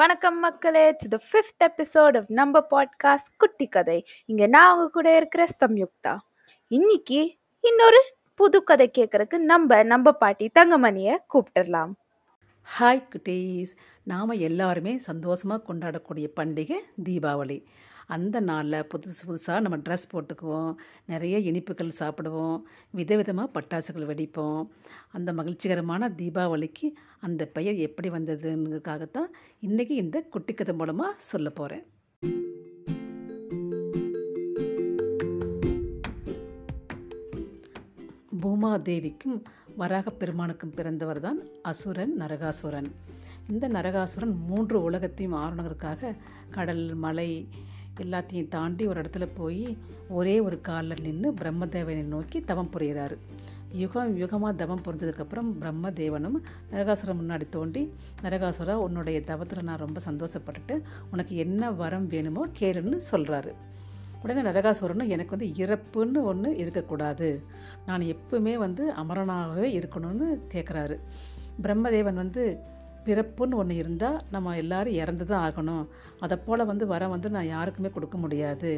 வணக்கம் மக்களே to the fifth episode of நம்ம பாட்காஸ்ட் குட்டி கதை. இங்கே நான் உங்கள் கூட இருக்கிற சம்யுக்தா. இன்னைக்கு இன்னொரு புது கதை கேட்குறக்கு நம்ம நம்ம பாட்டி தங்கமணியை கூப்பிட்டுடலாம். ஹாய் குட்டீஸ். நாம் எல்லாருமே சந்தோஷமாக கொண்டாடக்கூடிய பண்டிகை தீபாவளி. அந்த நாளில் புதுசு புதுசாக நம்ம ட்ரெஸ் போட்டுக்குவோம். நிறைய இனிப்புகள் சாப்பிடுவோம். விதவிதமாக பட்டாசுகள் வெடிப்போம். அந்த மகிழ்ச்சிகரமான தீபாவளிக்கு அந்த பெயர் எப்படி வந்ததுங்கிறதுக்காகத்தான் இன்றைக்கி இந்த குட்டி கதை மூலமாக சொல்ல போகிறேன் பூமாதேவிக்கும் வராக பெருமானுக்கும் பிறந்தவர் தான் அசுரன் நரகாசுரன். இந்த நரகாசுரன் மூன்று உலகத்தையும் ஆளுநருக்காக கடல் மலை எல்லாத்தையும் தாண்டி ஒரு இடத்துல போய் ஒரே ஒரு காலில் நின்று பிரம்மதேவனை நோக்கி தவம் புரிகிறாரு யுகம் யுகமாக தவம் புரிஞ்சதுக்கப்புறம் பிரம்மதேவனும் நரகாசுரம் முன்னாடி தோண்டி நரகாசுரா உன்னுடைய தவத்தில் நான் ரொம்ப சந்தோஷப்பட்டுட்டு உனக்கு என்ன வரம் வேணுமோ கேளுன்னு சொல்கிறாரு உடனே நரகாசுரனும் எனக்கு வந்து இறப்புன்னு ஒன்று இருக்கக்கூடாது. நான் எப்பவுமே வந்து அமரனாகவே இருக்கணும்னு கேட்குறாரு பிரம்மதேவன் வந்து பிறப்புன்னு ஒன்று இருந்தால் நம்ம எல்லாரும் இறந்து தான் ஆகணும். அதை போல் வந்து வரம் வந்து நான் யாருக்குமே கொடுக்க முடியாது.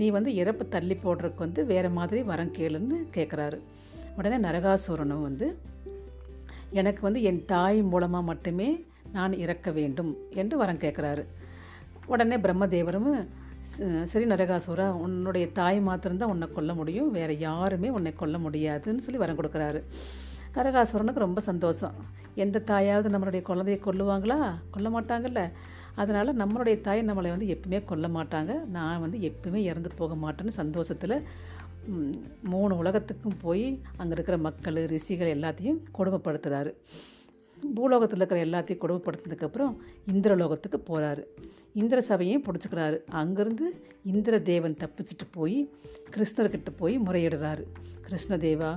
நீ வந்து இறப்பு தள்ளி போடுறதுக்கு வந்து வேறு மாதிரி வரம் கேளுன்னு கேட்குறாரு உடனே நரகாசுரனும் வந்து எனக்கு வந்து என் தாய் மூலமாக மட்டுமே நான் இறக்க வேண்டும் என்று வரம் கேட்குறாரு உடனே பிரம்மதேவரும் சரி நரகாசுரா உன்னுடைய தாய் மாத்திரம்தான் உன்னை கொல்ல முடியும். வேறு யாருமே உன்னை கொல்ல முடியாதுன்னு சொல்லி வரம் கொடுக்குறாரு. தரகாசுரனுக்கு ரொம்ப சந்தோஷம். எந்த தாயாவது நம்மளுடைய குழந்தையை கொல்லுவாங்களா? கொல்ல மாட்டாங்கல்ல. அதனால் நம்மளுடைய தாய் நம்மளை வந்து எப்பவுமே கொல்ல மாட்டாங்க. நான் வந்து எப்பவுமே இறந்து போக மாட்டேன்னு சந்தோஷத்தில் மூணு உலகத்துக்கும் போய் அங்கே இருக்கிற மக்கள் ரிஷிகள் எல்லாத்தையும் கொடுமைப்படுத்துகிறாரு பூலோகத்தில் இருக்கிற எல்லாத்தையும் கொடுமைப்படுத்தினதுக்கப்புறம் இந்திரலோகத்துக்கு போகிறாரு இந்திர சபையும் பிடிச்சிக்கிறாரு. அங்கேருந்து இந்திர தேவன் தப்பிச்சுட்டு போய் கிருஷ்ணர்கிட்ட போய் முறையிடுறாரு. கிருஷ்ணதேவா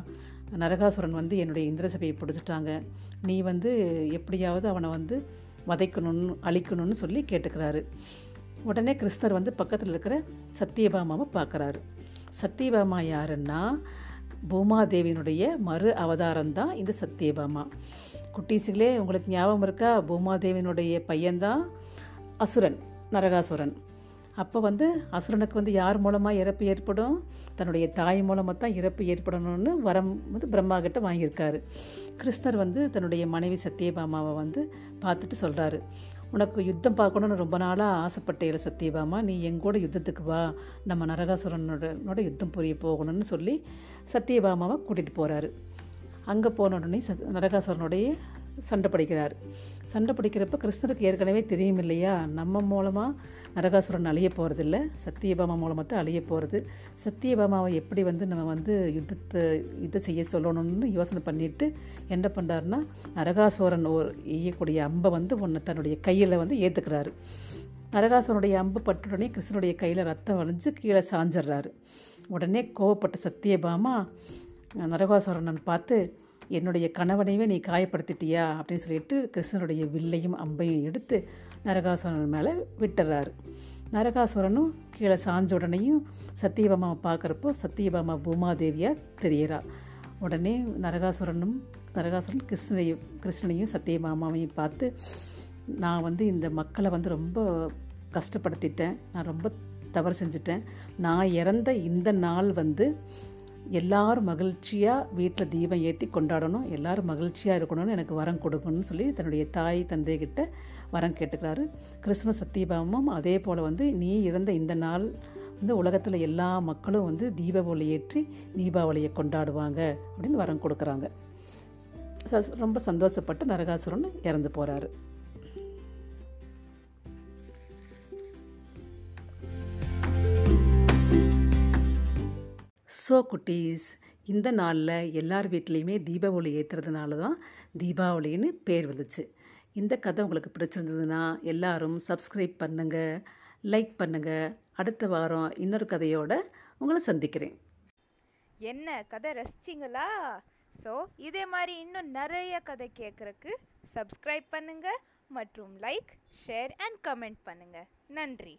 நரகாசுரன் வந்து என்னுடைய இந்திரசபையை பிடிச்சிட்டாங்க. நீ வந்து எப்படியாவது அவனை வந்து வதைக்கணும்னு அழிக்கணும்னு சொல்லி கேட்டுக்கிறாரு. உடனே கிறிஸ்தர் வந்து பக்கத்தில் இருக்கிற சத்தியபாமாவை பார்க்குறாரு. சத்தியபாமா யாருன்னா பூமாதேவியினுடைய மறு அவதாரம் தான் இந்த சத்தியபாமா குட்டீஸுகளே உங்களுக்கு ஞாபகம் இருக்கா? பூமாதேவியினுடைய பையன்தான் அசுரன் நரகாசுரன். அப்போ வந்து அசுரனுக்கு வந்து யார் மூலமாக இறப்பு ஏற்படும்? தன்னுடைய தாய் மூலமாக தான் இறப்பு ஏற்படணும்னு வரம் வந்து பிரம்மா கிட்ட வாங்கியிருக்காரு. கிருஷ்ணர் வந்து தன்னுடைய மனைவி சத்யபாமாவை வந்து பார்த்துட்டு சொல்கிறாரு உனக்கு யுத்தம் பார்க்கணுன்னு ரொம்ப நாளாக ஆசைப்பட்டேல சத்தியபாமா நீ எங்கூட யுத்தத்துக்கு வா. நம்ம நரகாசுரனோட யுத்தம் புரிய போகணும்னு சொல்லி சத்தியபாமாவை கூட்டிகிட்டு போகிறாரு அங்கே போன உடனே ச நரகாசுரனுடைய சண்டை படிக்கிறார். சண்டை படிக்கிறப்ப கிருஷ்ணருக்கு ஏற்கனவே தெரியும் இல்லையா நம்ம மூலமாக நரகாசுரன் அழிய போகிறதில்ல சத்தியபாமா மூலமாக தான் அழிய போகிறது சத்தியபாமாவை எப்படி வந்து நம்ம வந்து யுத்தத்தை யுத்தம் செய்ய சொல்லணும்னு யோசனை பண்ணிட்டு என்ன பண்ணுறாருன்னா நரகாசுரன் ஒரு எய்யக்கூடிய அம்பை வந்து ஒன்று தன்னுடைய கையில் வந்து ஏற்றுக்கிறாரு நரகாசுரனுடைய அம்பு பட்ட உடனே கிருஷ்ணனுடைய கையில் ரத்தம் வளைஞ்சு கீழே சாஞ்சிடுறாரு. உடனே கோவப்பட்ட சத்தியபாமா நரகாசுரனன் பார்த்து என்னுடைய கணவனையே நீ காயப்படுத்திட்டியா? அப்படின்னு சொல்லிட்டு கிருஷ்ணனுடைய வில்லையும் அம்பையும் எடுத்து நரகாசுரன் மேலே விட்டுறாரு. நரகாசுரனும் கீழே சாஞ்ச உடனேயும் சத்தியபாமாவை பார்க்குறப்போ சத்தியபாமா பூமாதேவியாக தெரியறா. உடனே நரகாசுரனும் நரகாசுரன் கிருஷ்ணனையும் கிருஷ்ணனையும் சத்தியபாமாவையும் பார்த்து நான் வந்து இந்த மக்களை வந்து ரொம்ப கஷ்டப்படுத்திட்டேன். நான் ரொம்ப தவறு செஞ்சுட்டேன். நான் இறந்த இந்த நாள் வந்து எல்லாரும் மகிழ்ச்சியாக வீட்டில் தீபம் ஏற்றி கொண்டாடணும் எல்லாரும் மகிழ்ச்சியாக இருக்கணும்னு எனக்கு வரம் கொடுக்கணும்னு சொல்லி தன்னுடைய தாய் தந்தைகிட்ட வரம் கேட்டுக்கிறாரு. கிருஷ்ண சத்தியபாமம் அதே போல் வந்து நீ இறந்த இந்த நாள் வந்து உலகத்தில் எல்லா மக்களும் வந்து தீப ஒளி ஏற்றி தீபாவளியை கொண்டாடுவாங்க அப்படின்னு வரம் கொடுக்குறாங்க. ரொம்ப சந்தோஷப்பட்டு நரகாசுரன் இறந்து போகிறாரு ஸோ குட்டீஸ் இந்த நாளில் எல்லார் வீட்லேயுமே தீபாவளி ஏற்றுறதுனால தான் தீபாவளின்னு பேர் வந்துச்சு. இந்த கதை உங்களுக்கு பிடிச்சிருந்ததுன்னா எல்லாரும் சப்ஸ்கிரைப் பண்ணுங்கள் லைக் பண்ணுங்கள் அடுத்த வாரம் இன்னொரு கதையோடு உங்களை சந்திக்கிறேன். என்ன கதை ரசிச்சிங்களா? ஸோ இதே மாதிரி இன்னும் நிறைய கதை கேட்குறக்கு சப்ஸ்கிரைப் பண்ணுங்கள் மற்றும் லைக் ஷேர் அண்ட் கமெண்ட் பண்ணுங்கள் நன்றி.